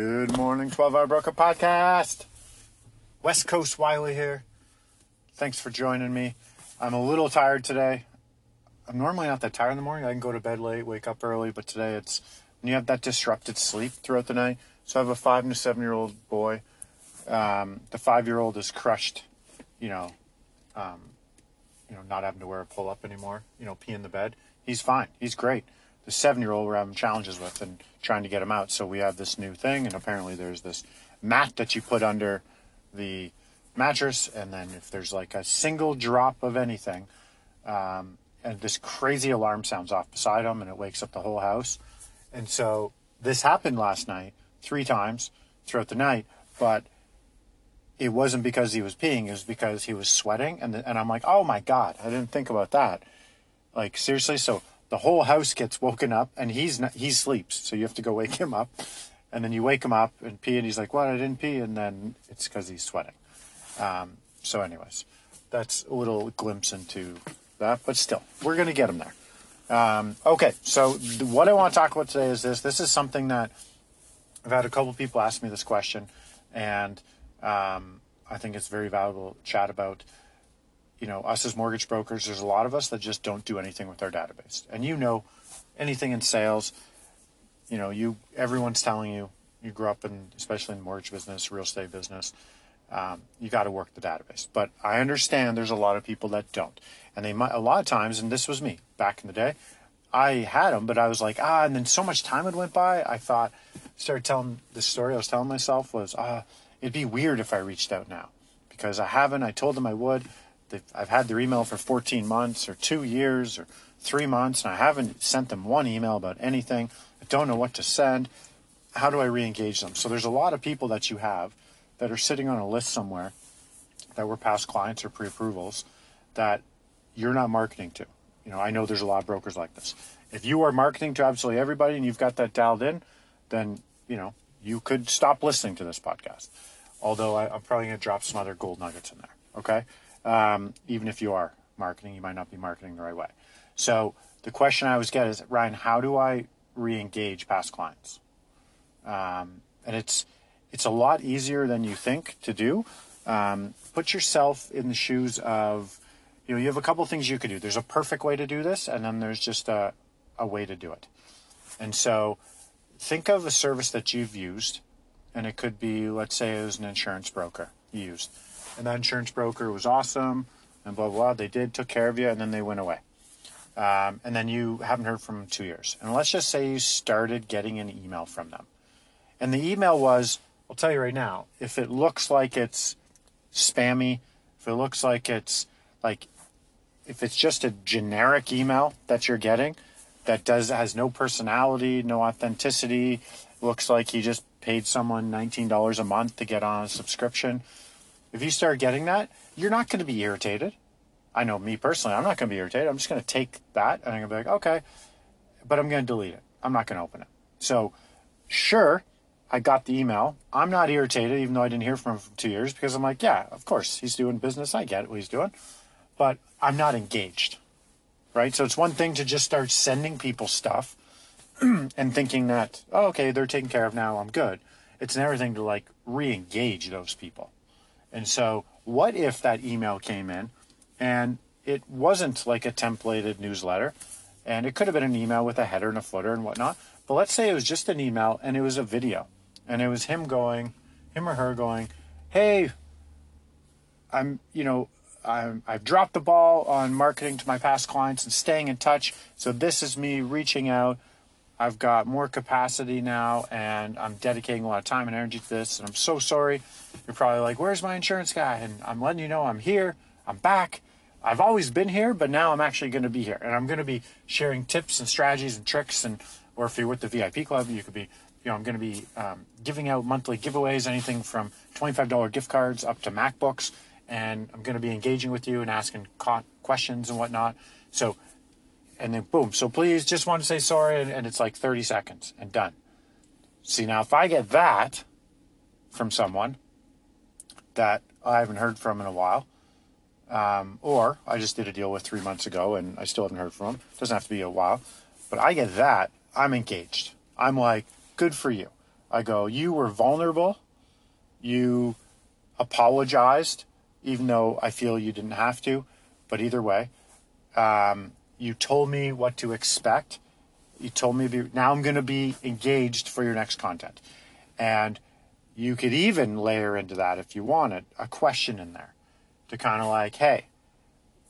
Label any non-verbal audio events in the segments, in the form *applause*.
Good morning, 12 Hour Broker Podcast. West Coast Wiley here. Thanks for joining me. I'm a little tired today. I'm normally not that tired in the morning. I can go to bed late, wake up early, but today it's you have that disrupted sleep throughout the night. So I have a five and a seven year old boy. Um, the five year old is crushed, you know, um, you know, not having to wear a pull up anymore, you know, pee in the bed. He's fine. He's great the seven year old we're having challenges with and trying to get him out. So we have this new thing, and apparently there's this mat that you put under the mattress, and then if there's like a single drop of anything, um, and this crazy alarm sounds off beside him, and it wakes up the whole house. And so this happened last night three times throughout the night, but it wasn't because he was peeing; it was because he was sweating, and the, and I'm like, oh my god, I didn't think about that. Like seriously, so the whole house gets woken up and he's not, he sleeps. So you have to go *laughs* wake him up. And then you wake him up and pee and he's like, what? I didn't pee. And then it's because he's sweating. Um, so anyways, that's a little glimpse into that, but still, we're going to get him there. Um, okay. So what I want to talk about today is this, this is something that I've had a couple people ask me this question and, um, I think it's very valuable chat about you know, us as mortgage brokers, there's a lot of us that just don't do anything with our database. And you know, anything in sales, you know, you everyone's telling you, you grew up in, especially in the mortgage business, real estate business, um, you got to work the database. But I understand there's a lot of people that don't, and they might a lot of times, and this was me back in the day. I had them, but I was like, ah, and then so much time had went by. I thought, started telling the story I was telling myself was, ah, it'd be weird if I reached out now because I haven't. I told them I would. I've had their email for 14 months or two years or three months, and I haven't sent them one email about anything. I don't know what to send. How do I re-engage them? So there's a lot of people that you have that are sitting on a list somewhere that were past clients or pre-approvals that you're not marketing to. You know, I know there's a lot of brokers like this. If you are marketing to absolutely everybody and you've got that dialed in, then you know you could stop listening to this podcast. Although I, am probably going to drop some other gold nuggets in there. Okay. Um, even if you are marketing, you might not be marketing the right way. So the question I always get is, Ryan, how do I re-engage past clients? Um, and it's it's a lot easier than you think to do. Um, put yourself in the shoes of, you know, you have a couple things you could do. There's a perfect way to do this, and then there's just a, a way to do it. And so think of a service that you've used, and it could be, let's say it was an insurance broker you used and that insurance broker was awesome and blah, blah, blah. They did, took care of you, and then they went away. Um, and then you haven't heard from them two years. And let's just say you started getting an email from them. And the email was, I'll tell you right now, if it looks like it's spammy, if it looks like it's like, if it's just a generic email that you're getting that does has no personality, no authenticity, looks like you just paid someone $19 a month to get on a subscription, if you start getting that, you're not going to be irritated. I know me personally, I'm not going to be irritated. I'm just going to take that and I'm going to be like, okay, but I'm going to delete it. I'm not going to open it. So, sure, I got the email. I'm not irritated, even though I didn't hear from him for two years, because I'm like, yeah, of course, he's doing business. I get what he's doing, but I'm not engaged, right? So it's one thing to just start sending people stuff *clears throat* and thinking that, oh, okay, they're taken care of now. I'm good. It's another thing to like re-engage those people. And so, what if that email came in and it wasn't like a templated newsletter and it could have been an email with a header and a footer and whatnot. But let's say it was just an email and it was a video and it was him going, him or her going, Hey, I'm, you know, I'm, I've dropped the ball on marketing to my past clients and staying in touch. So this is me reaching out I've got more capacity now and I'm dedicating a lot of time and energy to this. And I'm so sorry. You're probably like, where's my insurance guy? And I'm letting you know I'm here. I'm back. I've always been here, but now I'm actually going to be here. And I'm going to be sharing tips and strategies and tricks and Or if you're with the VIP club, you could be, you know, I'm going to be um, giving out monthly giveaways, anything from $25 gift cards up to MacBooks. And I'm going to be engaging with you and asking questions and whatnot. So, and then boom. So please just want to say sorry. And, and it's like 30 seconds and done. See, now if I get that from someone that I haven't heard from in a while, um, or I just did a deal with three months ago and I still haven't heard from them. Doesn't have to be a while, but I get that. I'm engaged. I'm like, good for you. I go, you were vulnerable. You apologized, even though I feel you didn't have to. But either way, um, you told me what to expect. You told me be, now I'm going to be engaged for your next content. And you could even layer into that if you wanted a question in there to kind of like, hey,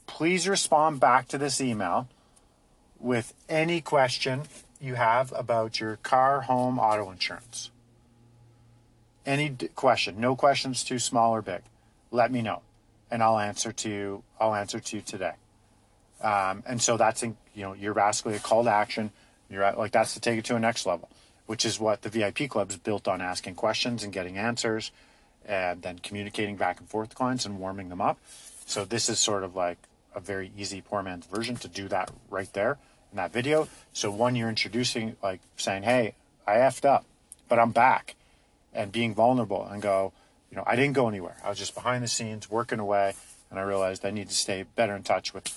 please respond back to this email with any question you have about your car, home, auto insurance. Any d- question, no questions too small or big. Let me know, and I'll answer to you. I'll answer to you today. Um, and so that's in, you know you're basically a call to action. You're at, like that's to take it to a next level, which is what the VIP club is built on: asking questions and getting answers and then communicating back and forth with clients and warming them up. So this is sort of like a very easy poor man's version to do that right there in that video. So one, you're introducing like saying, "Hey, I effed up, but I'm back," and being vulnerable and go, you know, I didn't go anywhere. I was just behind the scenes working away, and I realized I need to stay better in touch with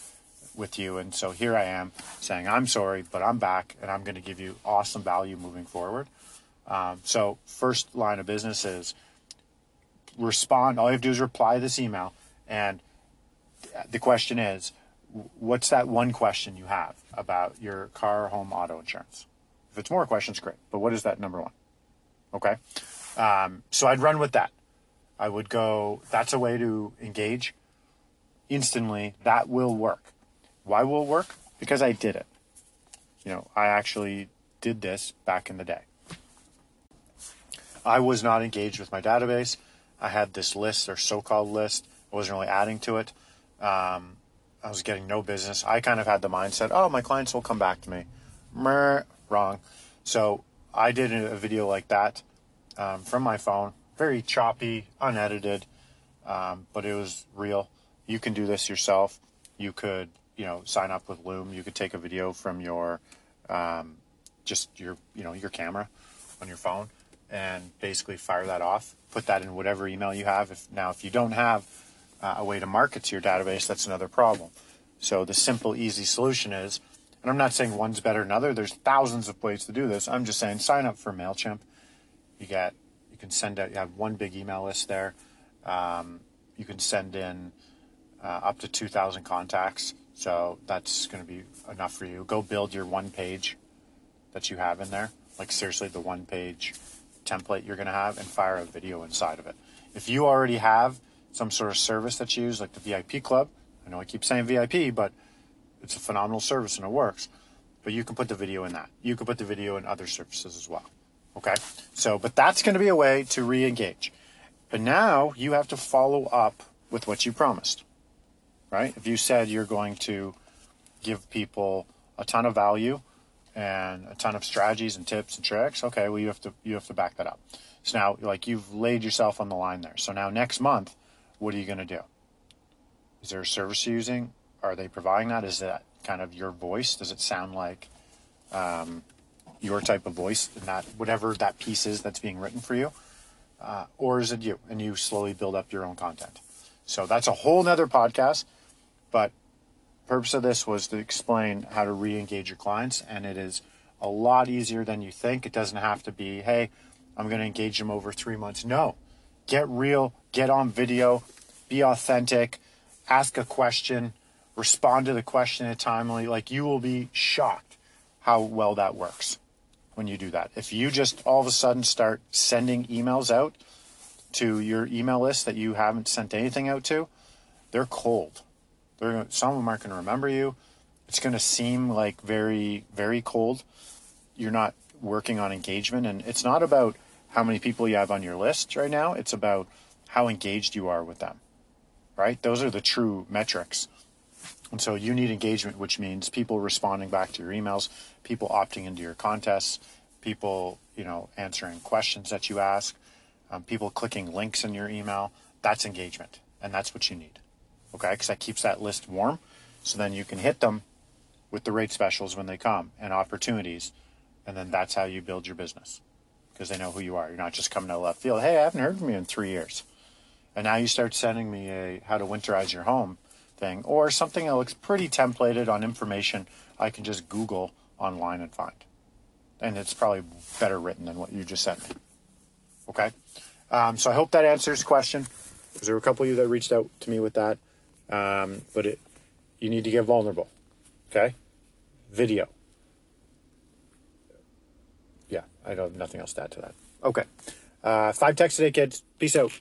with you. And so here I am saying, I'm sorry, but I'm back, and I'm going to give you awesome value moving forward. Um, so first line of business is respond. All you have to do is reply to this email. And the question is, what's that one question you have about your car, home, auto insurance? If it's more questions, great. But what is that number one? Okay. Um, so I'd run with that. I would go, that's a way to engage instantly. That will work. Why will it work? Because I did it. You know, I actually did this back in the day. I was not engaged with my database. I had this list or so-called list. I wasn't really adding to it. Um, I was getting no business. I kind of had the mindset, oh, my clients will come back to me. Mer, wrong. So I did a video like that um, from my phone, very choppy, unedited, um, but it was real. You can do this yourself. You could, you know, sign up with Loom. You could take a video from your, um, just your, you know, your camera on your phone and basically fire that off. Put that in whatever email you have. If now, if you don't have uh, a way to market to your database, that's another problem. So the simple, easy solution is, and I'm not saying one's better than other. There's thousands of ways to do this. I'm just saying sign up for Mailchimp. You get, you can send out. You have one big email list there. Um, you can send in uh, up to 2,000 contacts. So that's going to be enough for you. Go build your one page that you have in there. Like seriously, the one page template you're going to have and fire a video inside of it. If you already have some sort of service that you use, like the VIP club, I know I keep saying VIP, but it's a phenomenal service and it works. But you can put the video in that. You can put the video in other services as well. Okay? So, but that's going to be a way to re engage. But now you have to follow up with what you promised, right? If you said you're going to give people a ton of value and a ton of strategies and tips and tricks. Okay, well you have to you have to back that up. So now like you've laid yourself on the line there. So now next month, what are you going to do? Is there a service you're using? Are they providing that? Is that kind of your voice? Does it sound like um, your type of voice and that whatever that piece is that's being written for you? Uh, or is it you and you slowly build up your own content? So that's a whole nother podcast, but purpose of this was to explain how to re-engage your clients and it is a lot easier than you think. It doesn't have to be hey i'm going to engage them over three months. No. Get real get on video be authentic ask a question respond to the question in a timely like you will be shocked how well that works when you do that. If you just all of a sudden start sending emails out to your email list that you haven't sent anything out to they're cold they're gonna, some of them aren't going to remember you. It's going to seem like very, very cold. You're not working on engagement, and it's not about how many people you have on your list right now. It's about how engaged you are with them, right? Those are the true metrics. And so you need engagement, which means people responding back to your emails, people opting into your contests, people, you know, answering questions that you ask, um, people clicking links in your email. That's engagement, and that's what you need. Okay, because that keeps that list warm, so then you can hit them with the rate specials when they come and opportunities, and then that's how you build your business because they know who you are. You're not just coming out left field. Hey, I haven't heard from you in three years, and now you start sending me a how to winterize your home thing or something that looks pretty templated on information I can just Google online and find. And it's probably better written than what you just sent me. Okay? Um, so I hope that answers the question because there were a couple of you that reached out to me with that. Um, but it, you need to get vulnerable. Okay? Video. Yeah, I don't have nothing else to add to that. Okay. Uh, five texts today, kids. Peace out.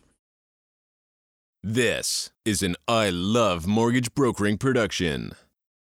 This is an I Love Mortgage Brokering production.